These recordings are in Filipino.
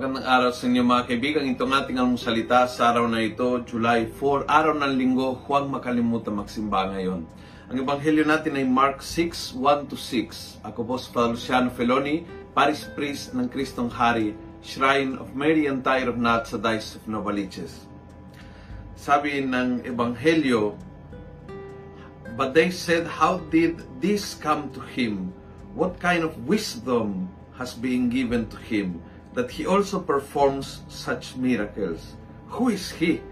araw sa inyo mga kaibigan. Itong ating ang salita sa araw na ito, July 4, araw ng linggo, huwag makalimutan magsimba ngayon. Ang ebanghelyo natin ay Mark 6, 1 to 6. Ako po si Father Luciano Feloni, Paris Priest ng Kristong Hari, Shrine of Mary and Tyre of Nat sa Dice of Novaliches. Sabi ng ebanghelyo, But they said, How did this come to him? What kind of wisdom has been given to him that he also performs such miracles? Who is he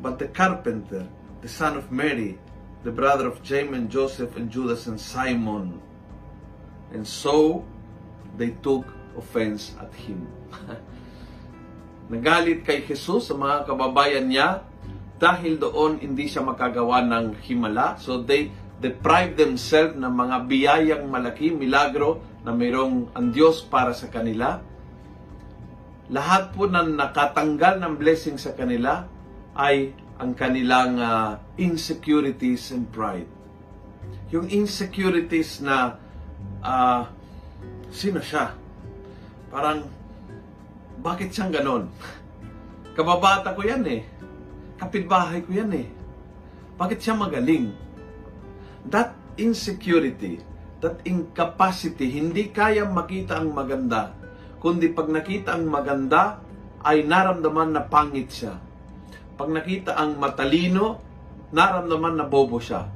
but the carpenter, the son of Mary, the brother of James and Joseph and Judas and Simon? And so they took offense at him. Nagalit kay Jesus sa mga kababayan niya dahil doon hindi siya makagawa ng himala. So they deprive themselves ng mga biyayang malaki, milagro na mayroong ang Diyos para sa kanila. Lahat po na nakatanggal ng blessing sa kanila ay ang kanilang uh, insecurities and pride. Yung insecurities na uh, sino siya? Parang bakit siyang ganon? Kababata ko yan eh. Kapitbahay ko yan eh. Bakit siya magaling? That insecurity, that incapacity, hindi kaya makita ang maganda. Kundi pag nakita ang maganda, ay naramdaman na pangit siya. Pag nakita ang matalino, naramdaman na bobo siya.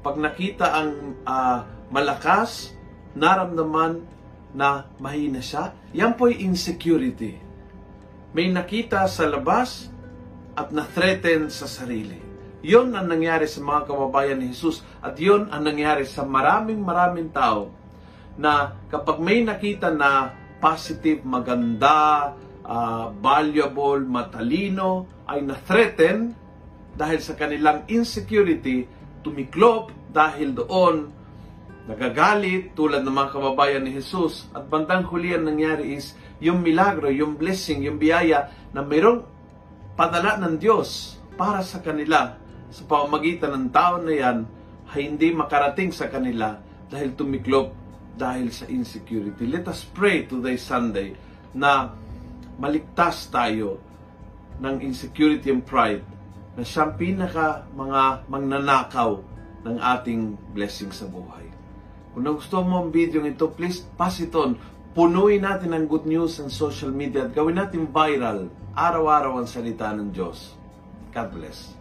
Pag nakita ang uh, malakas, naramdaman na mahina siya. Yan po ay insecurity. May nakita sa labas at na-threaten sa sarili. Yon ang nangyari sa mga kababayan ni Jesus at yon ang nangyari sa maraming maraming tao na kapag may nakita na positive, maganda, uh, valuable, matalino, ay na-threaten dahil sa kanilang insecurity, tumiklop dahil doon nagagalit tulad ng mga kababayan ni Jesus. At bandang huli ang nangyari is yung milagro, yung blessing, yung biyaya na mayroong padala ng Diyos para sa kanila. Sa pamamagitan ng tao na yan ay hindi makarating sa kanila dahil tumiklop dahil sa insecurity. Let us pray today Sunday na maligtas tayo ng insecurity and pride na siyang pinaka mga magnanakaw ng ating blessing sa buhay. Kung nagustuhan mo ang video ito, please pass it on. Punuin natin ang good news sa social media at gawin natin viral araw-araw ang salita ng Diyos. God bless.